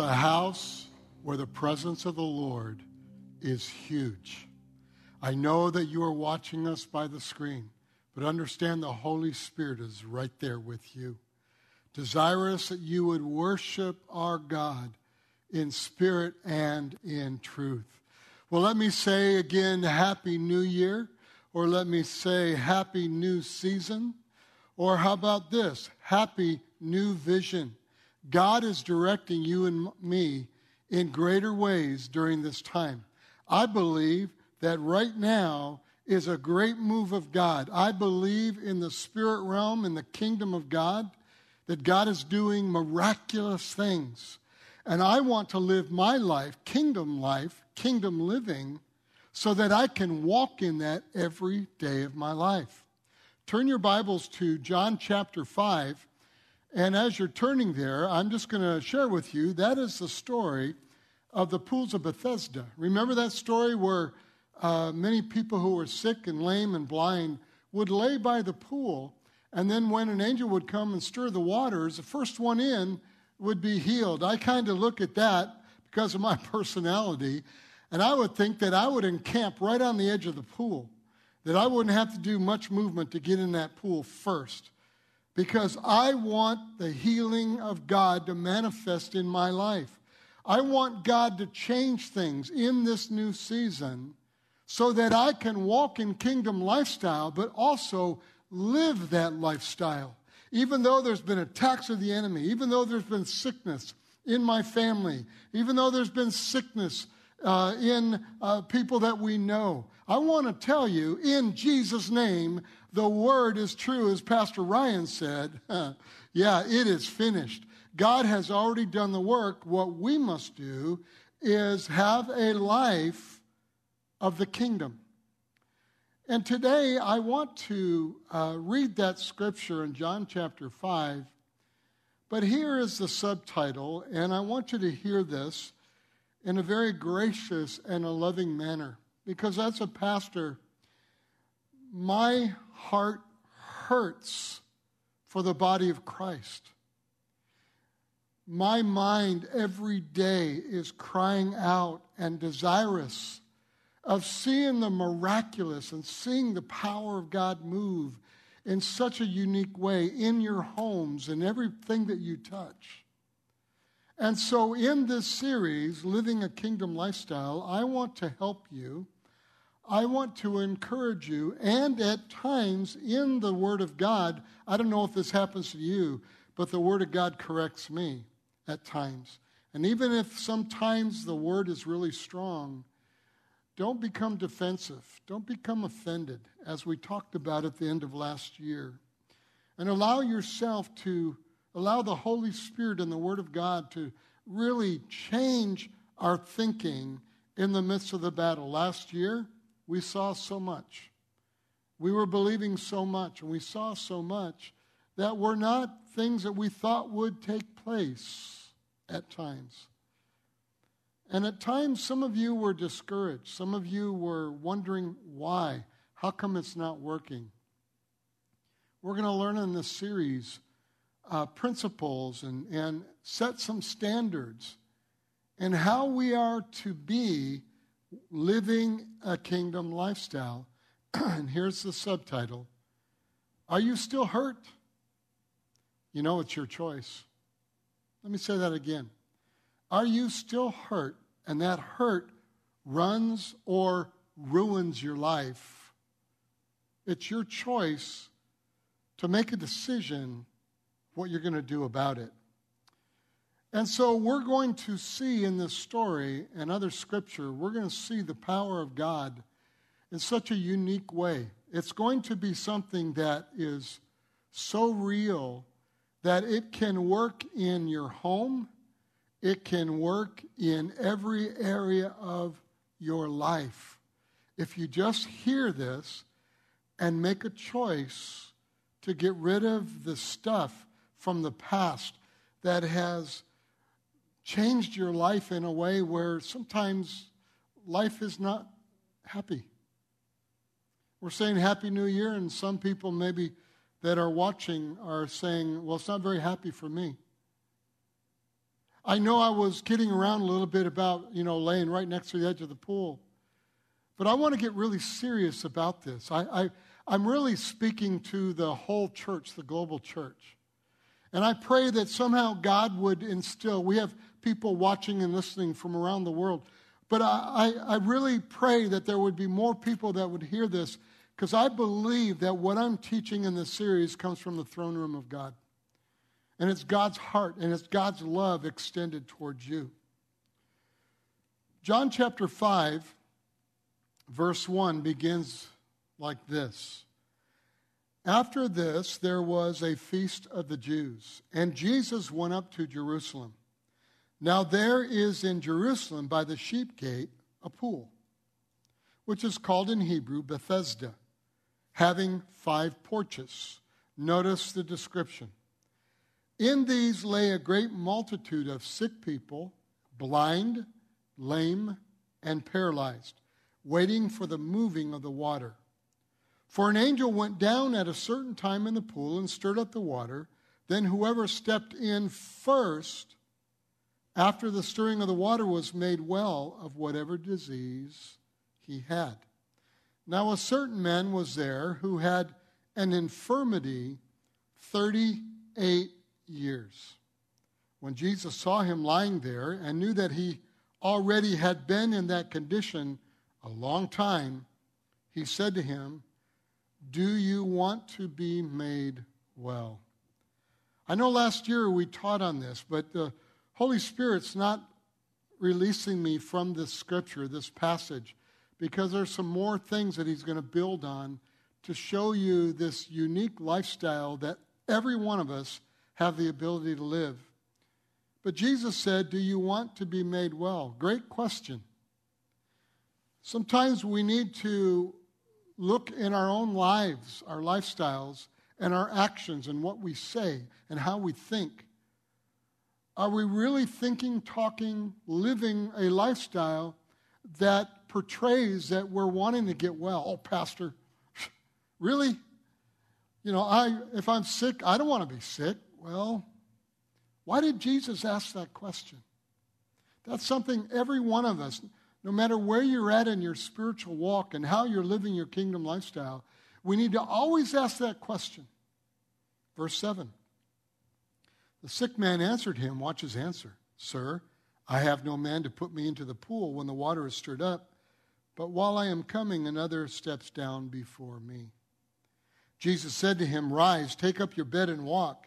A house where the presence of the Lord is huge. I know that you are watching us by the screen, but understand the Holy Spirit is right there with you, desirous that you would worship our God in spirit and in truth. Well, let me say again, Happy New Year, or let me say, Happy New Season, or how about this? Happy New Vision. God is directing you and me in greater ways during this time. I believe that right now is a great move of God. I believe in the spirit realm, in the kingdom of God, that God is doing miraculous things. And I want to live my life, kingdom life, kingdom living, so that I can walk in that every day of my life. Turn your Bibles to John chapter 5 and as you're turning there, I'm just going to share with you that is the story of the pools of Bethesda. Remember that story where uh, many people who were sick and lame and blind would lay by the pool, and then when an angel would come and stir the waters, the first one in would be healed. I kind of look at that because of my personality, and I would think that I would encamp right on the edge of the pool, that I wouldn't have to do much movement to get in that pool first because I want the healing of God to manifest in my life. I want God to change things in this new season so that I can walk in kingdom lifestyle, but also live that lifestyle. Even though there's been attacks of the enemy, even though there's been sickness in my family, even though there's been sickness uh, in uh, people that we know, I want to tell you in Jesus' name, the word is true, as Pastor Ryan said. yeah, it is finished. God has already done the work. What we must do is have a life of the kingdom. And today I want to uh, read that scripture in John chapter 5. But here is the subtitle, and I want you to hear this in a very gracious and a loving manner. Because as a pastor, my heart hurts for the body of Christ. My mind every day is crying out and desirous of seeing the miraculous and seeing the power of God move in such a unique way in your homes and everything that you touch. And so, in this series, Living a Kingdom Lifestyle, I want to help you I want to encourage you, and at times in the Word of God, I don't know if this happens to you, but the Word of God corrects me at times. And even if sometimes the Word is really strong, don't become defensive. Don't become offended, as we talked about at the end of last year. And allow yourself to allow the Holy Spirit and the Word of God to really change our thinking in the midst of the battle. Last year, we saw so much. We were believing so much, and we saw so much that were not things that we thought would take place at times. And at times, some of you were discouraged. Some of you were wondering why. How come it's not working? We're going to learn in this series uh, principles and, and set some standards and how we are to be living a kingdom lifestyle. and here's the subtitle Are you still hurt? You know, it's your choice. Let me say that again. Are you still hurt? And that hurt runs or ruins your life. It's your choice to make a decision what you're going to do about it. And so we're going to see in this story and other scripture, we're going to see the power of God in such a unique way. It's going to be something that is so real that it can work in your home, it can work in every area of your life. If you just hear this and make a choice to get rid of the stuff from the past that has changed your life in a way where sometimes life is not happy. We're saying Happy New Year, and some people maybe that are watching are saying, well, it's not very happy for me. I know I was kidding around a little bit about, you know, laying right next to the edge of the pool. But I want to get really serious about this. I, I, I'm really speaking to the whole church, the global church. And I pray that somehow God would instill, we have people watching and listening from around the world. But I, I, really pray that there would be more people that would hear this because I believe that what I'm teaching in this series comes from the throne room of God. And it's God's heart and it's God's love extended towards you. John chapter 5, verse 1 begins like this After this, there was a feast of the Jews, and Jesus went up to Jerusalem. Now there is in Jerusalem by the sheep gate a pool, which is called in Hebrew Bethesda, having five porches. Notice the description. In these lay a great multitude of sick people, blind, lame, and paralyzed, waiting for the moving of the water. For an angel went down at a certain time in the pool and stirred up the water. Then whoever stepped in first after the stirring of the water was made well of whatever disease he had. Now, a certain man was there who had an infirmity 38 years. When Jesus saw him lying there and knew that he already had been in that condition a long time, he said to him, Do you want to be made well? I know last year we taught on this, but the Holy Spirit's not releasing me from this scripture, this passage, because there's some more things that he's going to build on to show you this unique lifestyle that every one of us have the ability to live. But Jesus said, Do you want to be made well? Great question. Sometimes we need to look in our own lives, our lifestyles, and our actions, and what we say, and how we think are we really thinking, talking, living a lifestyle that portrays that we're wanting to get well? Oh, Pastor, really? You know, I, if I'm sick, I don't want to be sick. Well, why did Jesus ask that question? That's something every one of us, no matter where you're at in your spiritual walk and how you're living your kingdom lifestyle, we need to always ask that question. Verse 7 the sick man answered him, watch his answer, Sir, I have no man to put me into the pool when the water is stirred up, but while I am coming, another steps down before me. Jesus said to him, Rise, take up your bed and walk.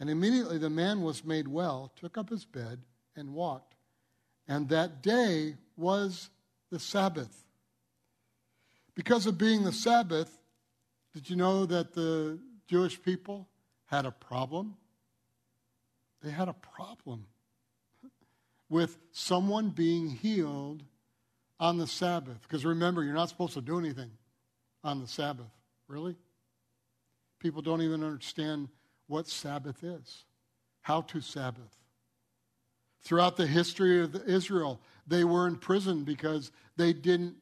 And immediately the man was made well, took up his bed, and walked. And that day was the Sabbath. Because of being the Sabbath, did you know that the Jewish people had a problem they had a problem with someone being healed on the Sabbath. Because remember, you're not supposed to do anything on the Sabbath. Really? People don't even understand what Sabbath is, how to Sabbath. Throughout the history of Israel, they were in prison because they didn't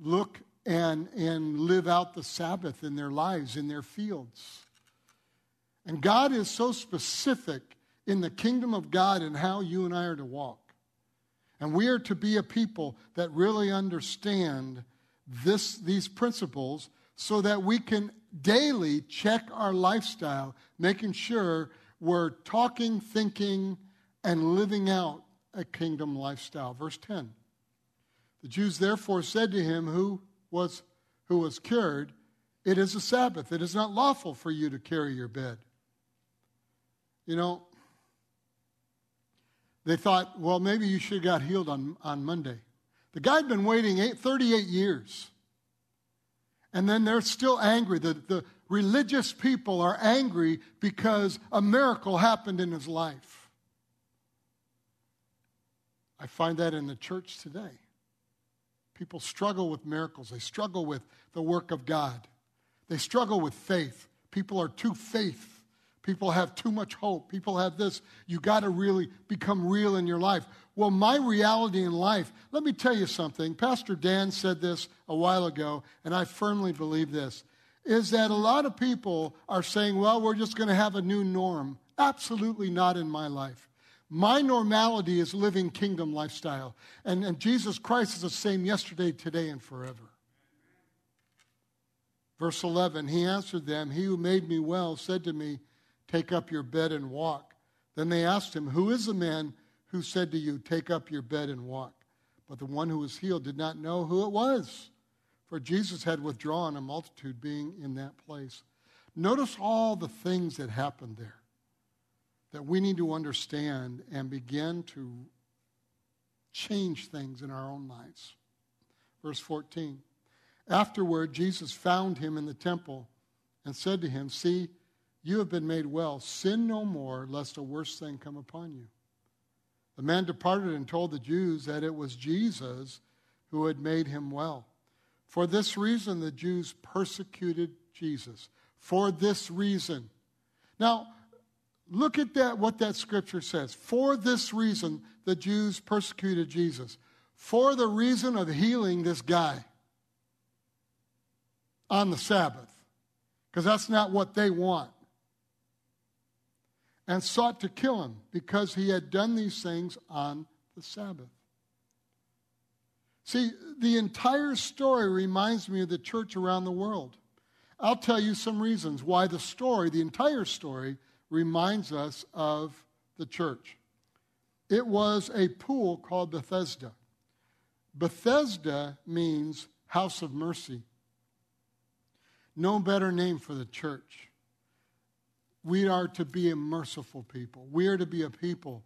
look and, and live out the Sabbath in their lives, in their fields. And God is so specific in the kingdom of God and how you and I are to walk. And we are to be a people that really understand this, these principles so that we can daily check our lifestyle, making sure we're talking, thinking, and living out a kingdom lifestyle. Verse 10. The Jews therefore said to him who was, who was cured, It is a Sabbath. It is not lawful for you to carry your bed. You know, they thought, well, maybe you should have got healed on, on Monday. The guy had been waiting eight, 38 years. And then they're still angry. The, the religious people are angry because a miracle happened in his life. I find that in the church today. People struggle with miracles, they struggle with the work of God, they struggle with faith. People are too faith People have too much hope. People have this. You got to really become real in your life. Well, my reality in life, let me tell you something. Pastor Dan said this a while ago, and I firmly believe this, is that a lot of people are saying, well, we're just going to have a new norm. Absolutely not in my life. My normality is living kingdom lifestyle. And, and Jesus Christ is the same yesterday, today, and forever. Verse 11 He answered them, He who made me well said to me, Take up your bed and walk. Then they asked him, Who is the man who said to you, Take up your bed and walk? But the one who was healed did not know who it was, for Jesus had withdrawn, a multitude being in that place. Notice all the things that happened there that we need to understand and begin to change things in our own lives. Verse 14. Afterward, Jesus found him in the temple and said to him, See, you have been made well. Sin no more, lest a worse thing come upon you. The man departed and told the Jews that it was Jesus who had made him well. For this reason, the Jews persecuted Jesus. For this reason. Now, look at that, what that scripture says. For this reason, the Jews persecuted Jesus. For the reason of healing this guy on the Sabbath. Because that's not what they want and sought to kill him because he had done these things on the Sabbath. See, the entire story reminds me of the church around the world. I'll tell you some reasons why the story, the entire story, reminds us of the church. It was a pool called Bethesda. Bethesda means house of mercy. No better name for the church. We are to be a merciful people. We are to be a people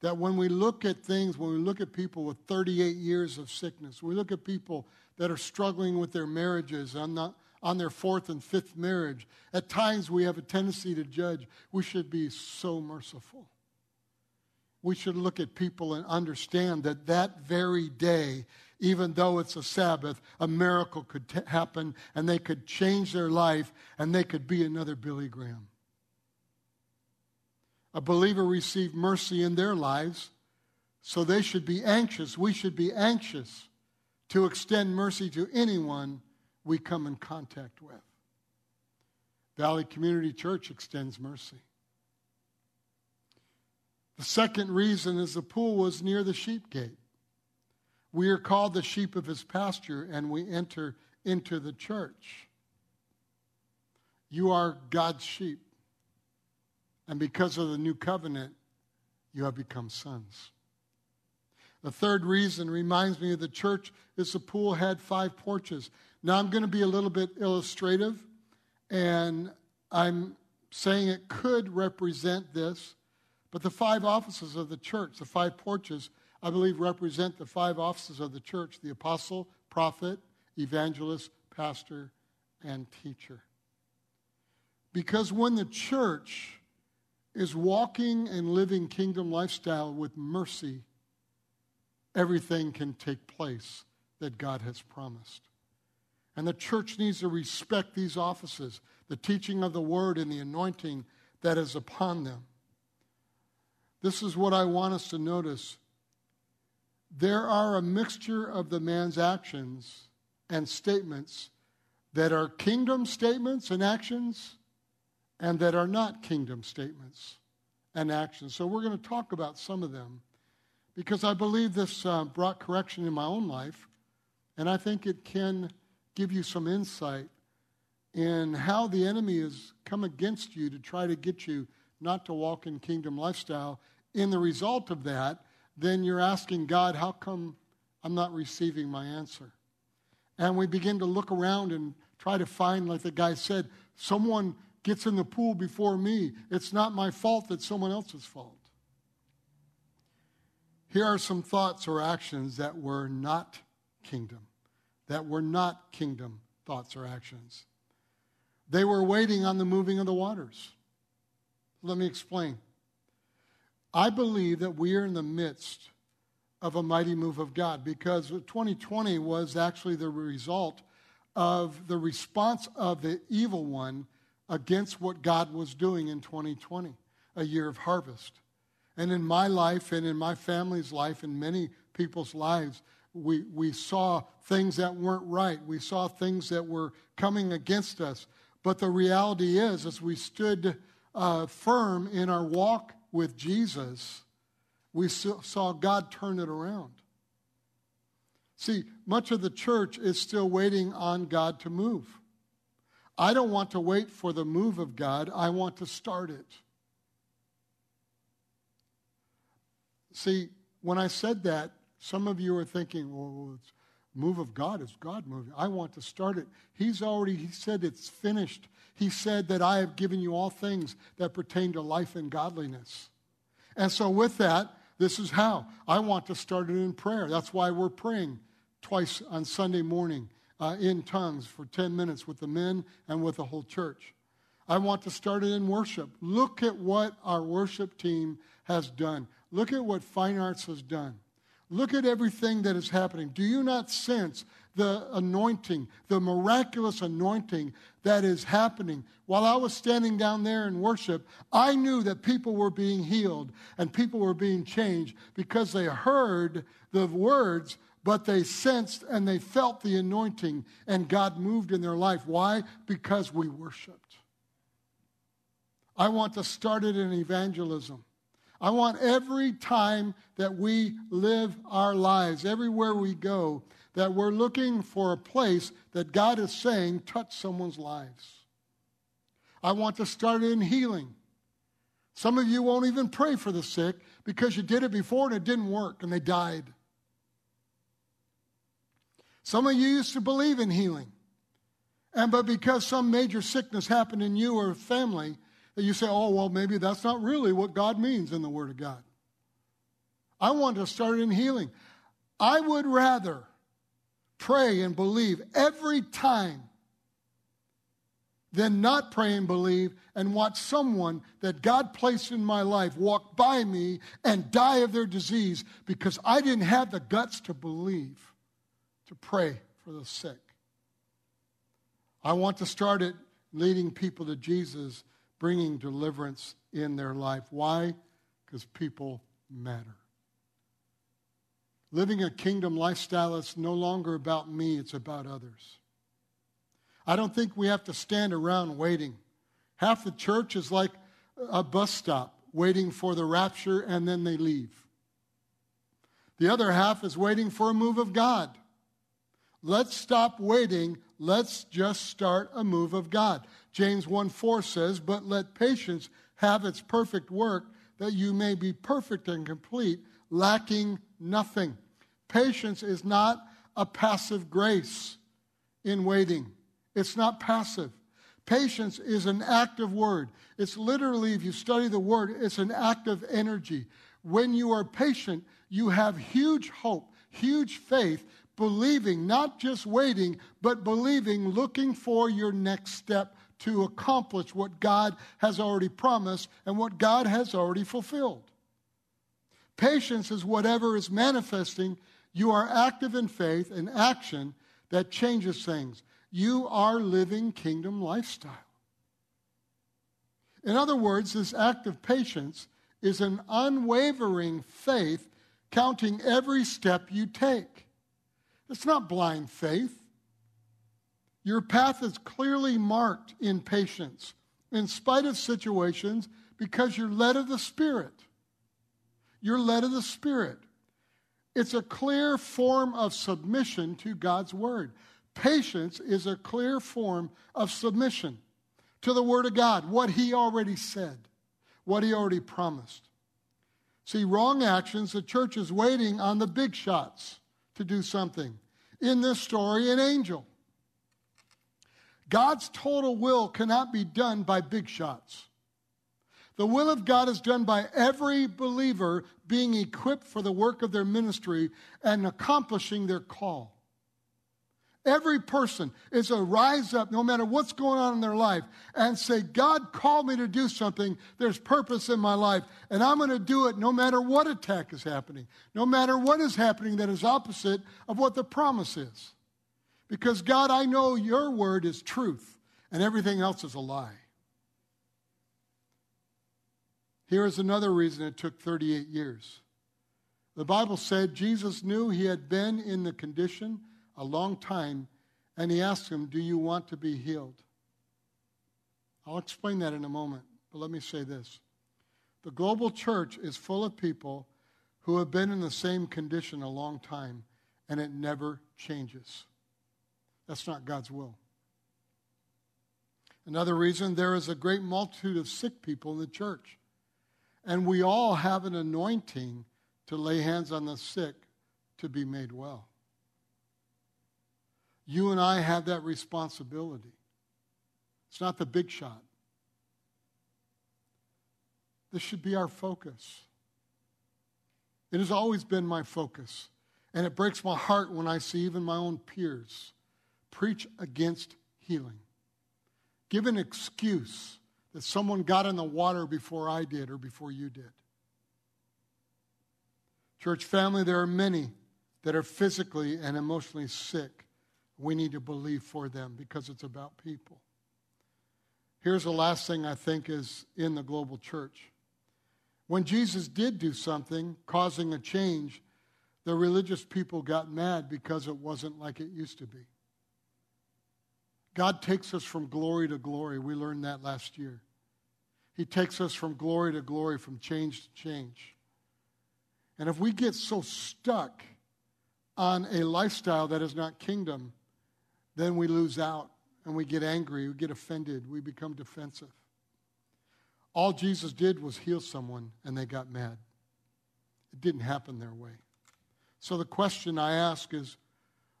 that when we look at things, when we look at people with 38 years of sickness, we look at people that are struggling with their marriages, on, the, on their fourth and fifth marriage, at times we have a tendency to judge. We should be so merciful. We should look at people and understand that that very day, even though it's a Sabbath, a miracle could t- happen and they could change their life and they could be another Billy Graham a believer received mercy in their lives, so they should be anxious. We should be anxious to extend mercy to anyone we come in contact with. Valley Community Church extends mercy. The second reason is the pool was near the sheep gate. We are called the sheep of his pasture, and we enter into the church. You are God's sheep. And because of the new covenant, you have become sons. The third reason reminds me of the church is the pool had five porches. Now I'm going to be a little bit illustrative, and I'm saying it could represent this, but the five offices of the church, the five porches, I believe represent the five offices of the church the apostle, prophet, evangelist, pastor, and teacher. Because when the church is walking and living kingdom lifestyle with mercy, everything can take place that God has promised. And the church needs to respect these offices, the teaching of the word and the anointing that is upon them. This is what I want us to notice. There are a mixture of the man's actions and statements that are kingdom statements and actions and that are not kingdom statements and actions. So we're going to talk about some of them because I believe this uh, brought correction in my own life, and I think it can give you some insight in how the enemy has come against you to try to get you not to walk in kingdom lifestyle. In the result of that, then you're asking God, how come I'm not receiving my answer? And we begin to look around and try to find, like the guy said, someone gets in the pool before me. It's not my fault, it's someone else's fault. Here are some thoughts or actions that were not kingdom, that were not kingdom thoughts or actions. They were waiting on the moving of the waters. Let me explain. I believe that we are in the midst of a mighty move of God because 2020 was actually the result of the response of the evil one against what God was doing in 2020, a year of harvest. And in my life and in my family's life and many people's lives, we, we saw things that weren't right. We saw things that were coming against us. But the reality is, as we stood uh, firm in our walk with Jesus, we saw God turn it around. See, much of the church is still waiting on God to move. I don't want to wait for the move of God, I want to start it. See, when I said that, some of you are thinking, well, it's move of God is God moving. I want to start it. He's already, he said it's finished. He said that I have given you all things that pertain to life and godliness. And so, with that, this is how. I want to start it in prayer. That's why we're praying twice on Sunday morning uh, in tongues for 10 minutes with the men and with the whole church. I want to start it in worship. Look at what our worship team has done. Look at what Fine Arts has done. Look at everything that is happening. Do you not sense the anointing, the miraculous anointing that is happening? While I was standing down there in worship, I knew that people were being healed and people were being changed because they heard the words, but they sensed and they felt the anointing, and God moved in their life. Why? Because we worshiped. I want to start it in evangelism. I want every time that we live our lives, everywhere we go, that we're looking for a place that God is saying, touch someone's lives. I want to start in healing. Some of you won't even pray for the sick because you did it before and it didn't work and they died. Some of you used to believe in healing. And but because some major sickness happened in you or family, that you say, oh, well, maybe that's not really what God means in the Word of God. I want to start in healing. I would rather pray and believe every time than not pray and believe and watch someone that God placed in my life walk by me and die of their disease because I didn't have the guts to believe, to pray for the sick. I want to start it leading people to Jesus bringing deliverance in their life. Why? Because people matter. Living a kingdom lifestyle is no longer about me, it's about others. I don't think we have to stand around waiting. Half the church is like a bus stop waiting for the rapture and then they leave. The other half is waiting for a move of God. Let's stop waiting. Let's just start a move of God. James 1 4 says, But let patience have its perfect work, that you may be perfect and complete, lacking nothing. Patience is not a passive grace in waiting, it's not passive. Patience is an active word. It's literally, if you study the word, it's an active energy. When you are patient, you have huge hope, huge faith, believing, not just waiting, but believing, looking for your next step to accomplish what God has already promised and what God has already fulfilled. Patience is whatever is manifesting. You are active in faith and action that changes things. You are living kingdom lifestyle. In other words, this act of patience is an unwavering faith counting every step you take. It's not blind faith. Your path is clearly marked in patience, in spite of situations, because you're led of the Spirit. You're led of the Spirit. It's a clear form of submission to God's Word. Patience is a clear form of submission to the Word of God, what He already said, what He already promised. See, wrong actions, the church is waiting on the big shots to do something. In this story, an angel. God's total will cannot be done by big shots. The will of God is done by every believer being equipped for the work of their ministry and accomplishing their call. Every person is to rise up, no matter what's going on in their life, and say, God called me to do something. There's purpose in my life, and I'm going to do it no matter what attack is happening, no matter what is happening that is opposite of what the promise is. Because, God, I know your word is truth and everything else is a lie. Here is another reason it took 38 years. The Bible said Jesus knew he had been in the condition a long time, and he asked him, Do you want to be healed? I'll explain that in a moment, but let me say this. The global church is full of people who have been in the same condition a long time and it never changes. That's not God's will. Another reason there is a great multitude of sick people in the church. And we all have an anointing to lay hands on the sick to be made well. You and I have that responsibility. It's not the big shot. This should be our focus. It has always been my focus. And it breaks my heart when I see even my own peers preach against healing. Give an excuse that someone got in the water before I did or before you did. Church family, there are many that are physically and emotionally sick. We need to believe for them because it's about people. Here's the last thing I think is in the global church. When Jesus did do something causing a change, the religious people got mad because it wasn't like it used to be. God takes us from glory to glory. We learned that last year. He takes us from glory to glory, from change to change. And if we get so stuck on a lifestyle that is not kingdom, then we lose out and we get angry, we get offended, we become defensive. All Jesus did was heal someone and they got mad. It didn't happen their way. So the question I ask is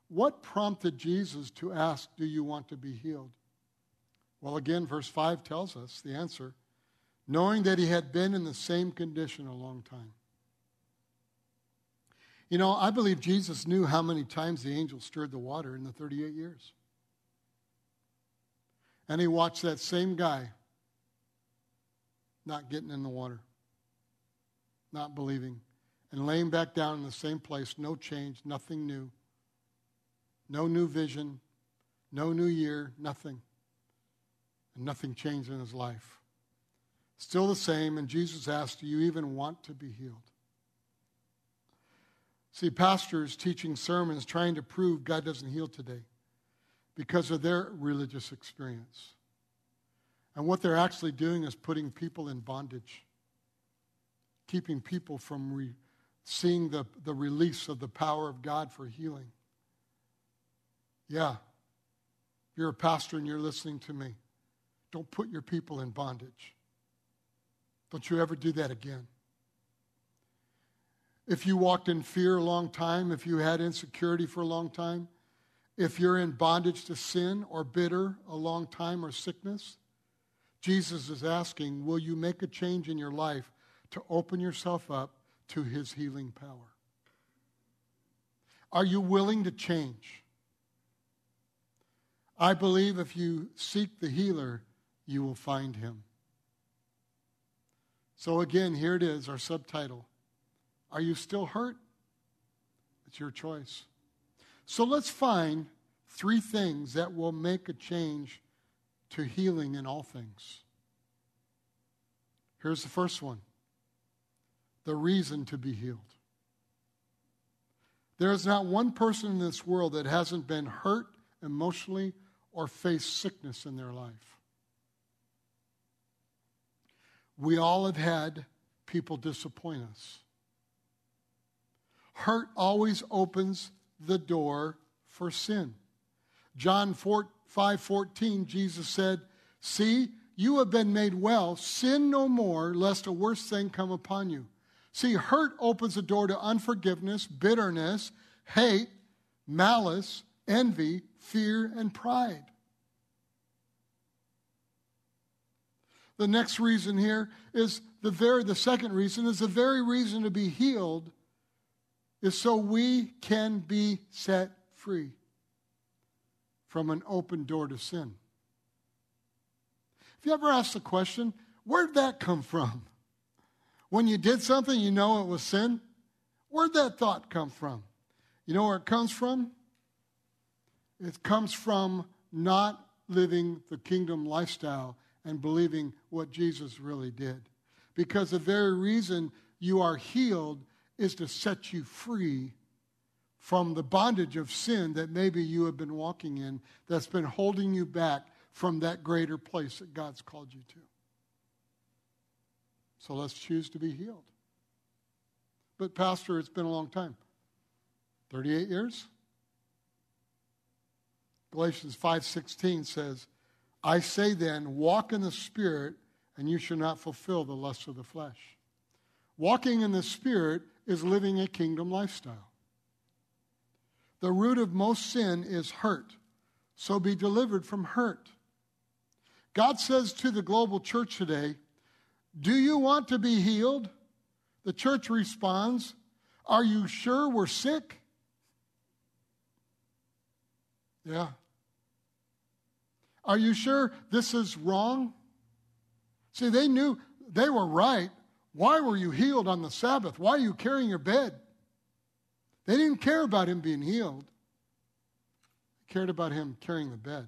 what prompted Jesus to ask, Do you want to be healed? Well, again, verse 5 tells us the answer knowing that he had been in the same condition a long time. You know, I believe Jesus knew how many times the angel stirred the water in the 38 years. And he watched that same guy not getting in the water, not believing, and laying back down in the same place, no change, nothing new. No new vision, no new year, nothing. And nothing changed in his life. Still the same, and Jesus asked, Do you even want to be healed? See, pastors teaching sermons trying to prove God doesn't heal today because of their religious experience. And what they're actually doing is putting people in bondage, keeping people from re- seeing the, the release of the power of God for healing. Yeah. You're a pastor and you're listening to me. Don't put your people in bondage. Don't you ever do that again. If you walked in fear a long time, if you had insecurity for a long time, if you're in bondage to sin or bitter a long time or sickness, Jesus is asking, will you make a change in your life to open yourself up to his healing power? Are you willing to change? I believe if you seek the healer, you will find him. So, again, here it is our subtitle Are you still hurt? It's your choice. So, let's find three things that will make a change to healing in all things. Here's the first one the reason to be healed. There is not one person in this world that hasn't been hurt emotionally or faced sickness in their life. We all have had people disappoint us. Hurt always opens the door for sin. John 4, 5 14, Jesus said, See, you have been made well. Sin no more, lest a worse thing come upon you. See, hurt opens the door to unforgiveness, bitterness, hate, malice, envy, fear, and pride. The next reason here is the very the second reason is the very reason to be healed is so we can be set free from an open door to sin. Have you ever asked the question, where'd that come from? When you did something, you know it was sin? Where'd that thought come from? You know where it comes from? It comes from not living the kingdom lifestyle and believing what Jesus really did. Because the very reason you are healed is to set you free from the bondage of sin that maybe you have been walking in that's been holding you back from that greater place that God's called you to. So let's choose to be healed. But, Pastor, it's been a long time. 38 years? Galatians 5:16 says, "I say then, walk in the spirit, and you shall not fulfill the lusts of the flesh." Walking in the spirit is living a kingdom lifestyle. The root of most sin is hurt, so be delivered from hurt. God says to the global church today, Do you want to be healed? The church responds, Are you sure we're sick? Yeah. Are you sure this is wrong? See, they knew they were right. Why were you healed on the Sabbath? Why are you carrying your bed? They didn't care about him being healed, they cared about him carrying the bed.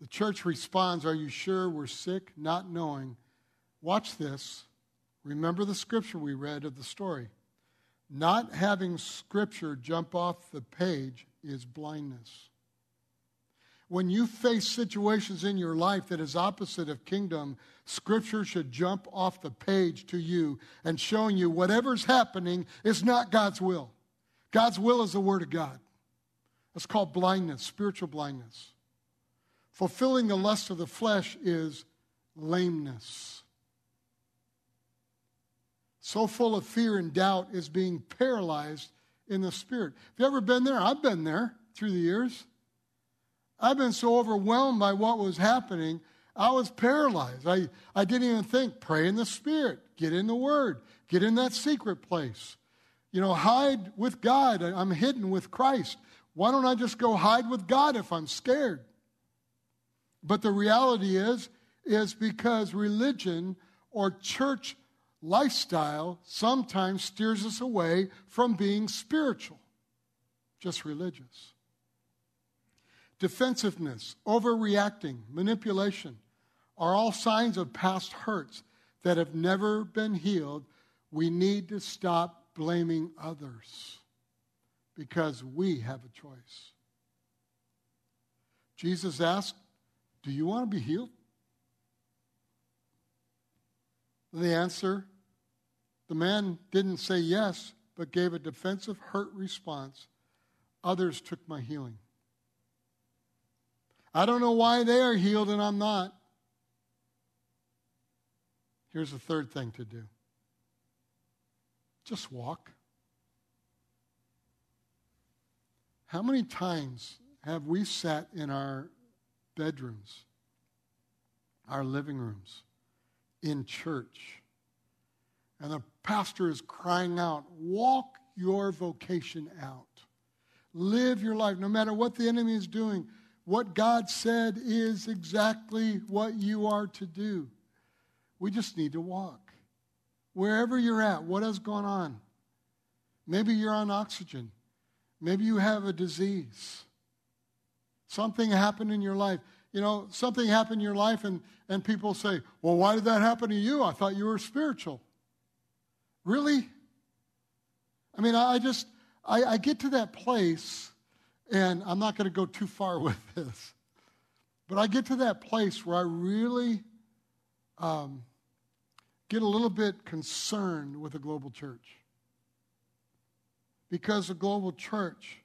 The church responds, Are you sure we're sick? Not knowing. Watch this. Remember the scripture we read of the story. Not having scripture jump off the page is blindness. When you face situations in your life that is opposite of kingdom, scripture should jump off the page to you and showing you whatever's happening is not God's will. God's will is the word of God. It's called blindness, spiritual blindness. Fulfilling the lust of the flesh is lameness. So full of fear and doubt is being paralyzed in the spirit. Have you ever been there? I've been there through the years. I've been so overwhelmed by what was happening, I was paralyzed. I, I didn't even think, pray in the Spirit, get in the Word, get in that secret place. You know, hide with God. I'm hidden with Christ. Why don't I just go hide with God if I'm scared? But the reality is, is because religion or church lifestyle sometimes steers us away from being spiritual, just religious. Defensiveness, overreacting, manipulation are all signs of past hurts that have never been healed. We need to stop blaming others because we have a choice. Jesus asked, do you want to be healed? The answer the man didn't say yes, but gave a defensive, hurt response. Others took my healing. I don't know why they are healed and I'm not. Here's the third thing to do just walk. How many times have we sat in our bedrooms, our living rooms, in church. And the pastor is crying out, walk your vocation out. Live your life, no matter what the enemy is doing. What God said is exactly what you are to do. We just need to walk. Wherever you're at, what has gone on? Maybe you're on oxygen. Maybe you have a disease. Something happened in your life. You know, something happened in your life, and, and people say, Well, why did that happen to you? I thought you were spiritual. Really? I mean, I just, I, I get to that place, and I'm not going to go too far with this, but I get to that place where I really um, get a little bit concerned with the global church. Because the global church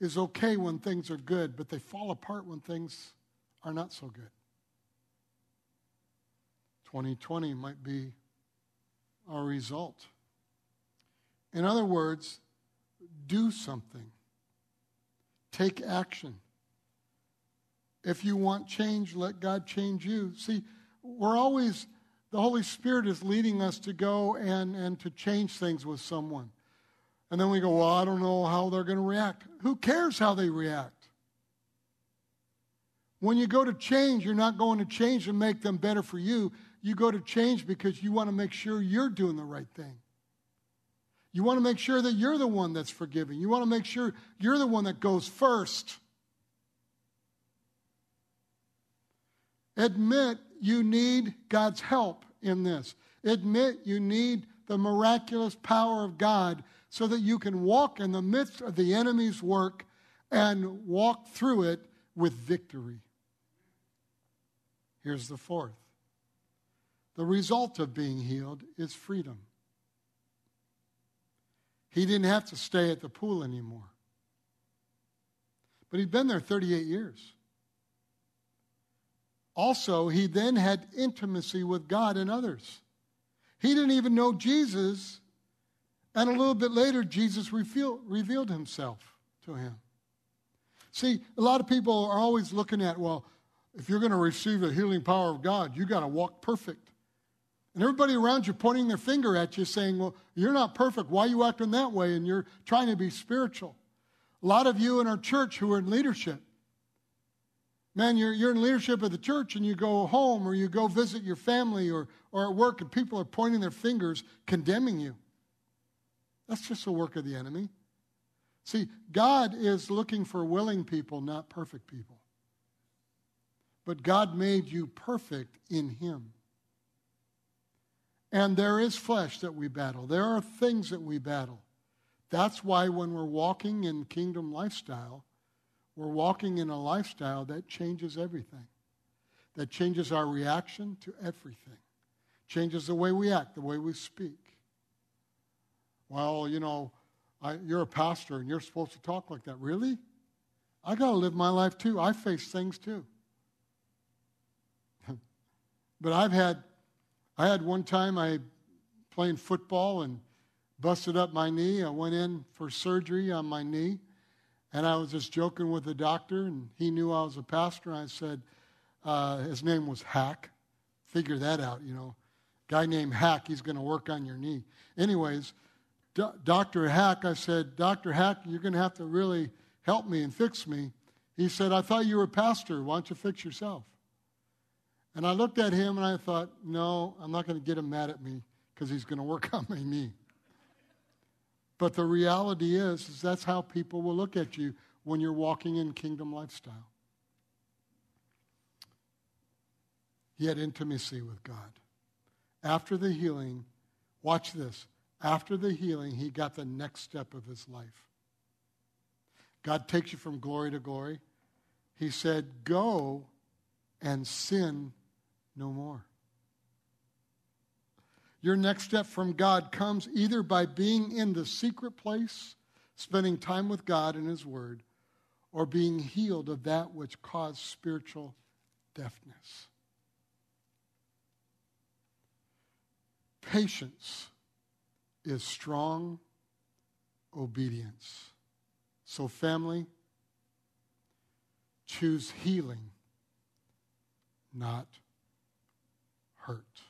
is okay when things are good, but they fall apart when things are not so good. 2020 might be our result. In other words, do something, take action. If you want change, let God change you. See, we're always, the Holy Spirit is leading us to go and, and to change things with someone. And then we go, well, I don't know how they're going to react. Who cares how they react? When you go to change, you're not going to change to make them better for you. You go to change because you want to make sure you're doing the right thing. You want to make sure that you're the one that's forgiving. You want to make sure you're the one that goes first. Admit you need God's help in this. Admit you need the miraculous power of God so that you can walk in the midst of the enemy's work and walk through it with victory. Here's the fourth the result of being healed is freedom. He didn't have to stay at the pool anymore. But he'd been there 38 years. Also, he then had intimacy with God and others. He didn't even know Jesus, and a little bit later, Jesus revealed, revealed himself to him. See, a lot of people are always looking at, well, if you're going to receive the healing power of God, you got to walk perfect. And everybody around you pointing their finger at you saying, well, you're not perfect. Why are you acting that way? And you're trying to be spiritual. A lot of you in our church who are in leadership, man, you're, you're in leadership of the church and you go home or you go visit your family or, or at work and people are pointing their fingers, condemning you. That's just the work of the enemy. See, God is looking for willing people, not perfect people. But God made you perfect in Him. And there is flesh that we battle, there are things that we battle. That's why when we're walking in kingdom lifestyle, we're walking in a lifestyle that changes everything, that changes our reaction to everything, changes the way we act, the way we speak. Well, you know, I, you're a pastor and you're supposed to talk like that. Really? I got to live my life too. I face things too. but I've had I had one time I playing football and busted up my knee. I went in for surgery on my knee, and I was just joking with the doctor, and he knew I was a pastor. I said, uh, his name was Hack. Figure that out, you know. Guy named Hack, he's going to work on your knee. Anyways, D- Dr. Hack, I said, Dr. Hack, you're going to have to really help me and fix me. He said, I thought you were a pastor. Why don't you fix yourself? And I looked at him and I thought, no, I'm not going to get him mad at me because he's going to work on my knee. But the reality is, is that's how people will look at you when you're walking in kingdom lifestyle. He had intimacy with God. After the healing, watch this. After the healing, he got the next step of his life. God takes you from glory to glory. He said, Go and sin no more. Your next step from God comes either by being in the secret place, spending time with God and His Word, or being healed of that which caused spiritual deafness. Patience is strong obedience. So, family, choose healing, not hurt.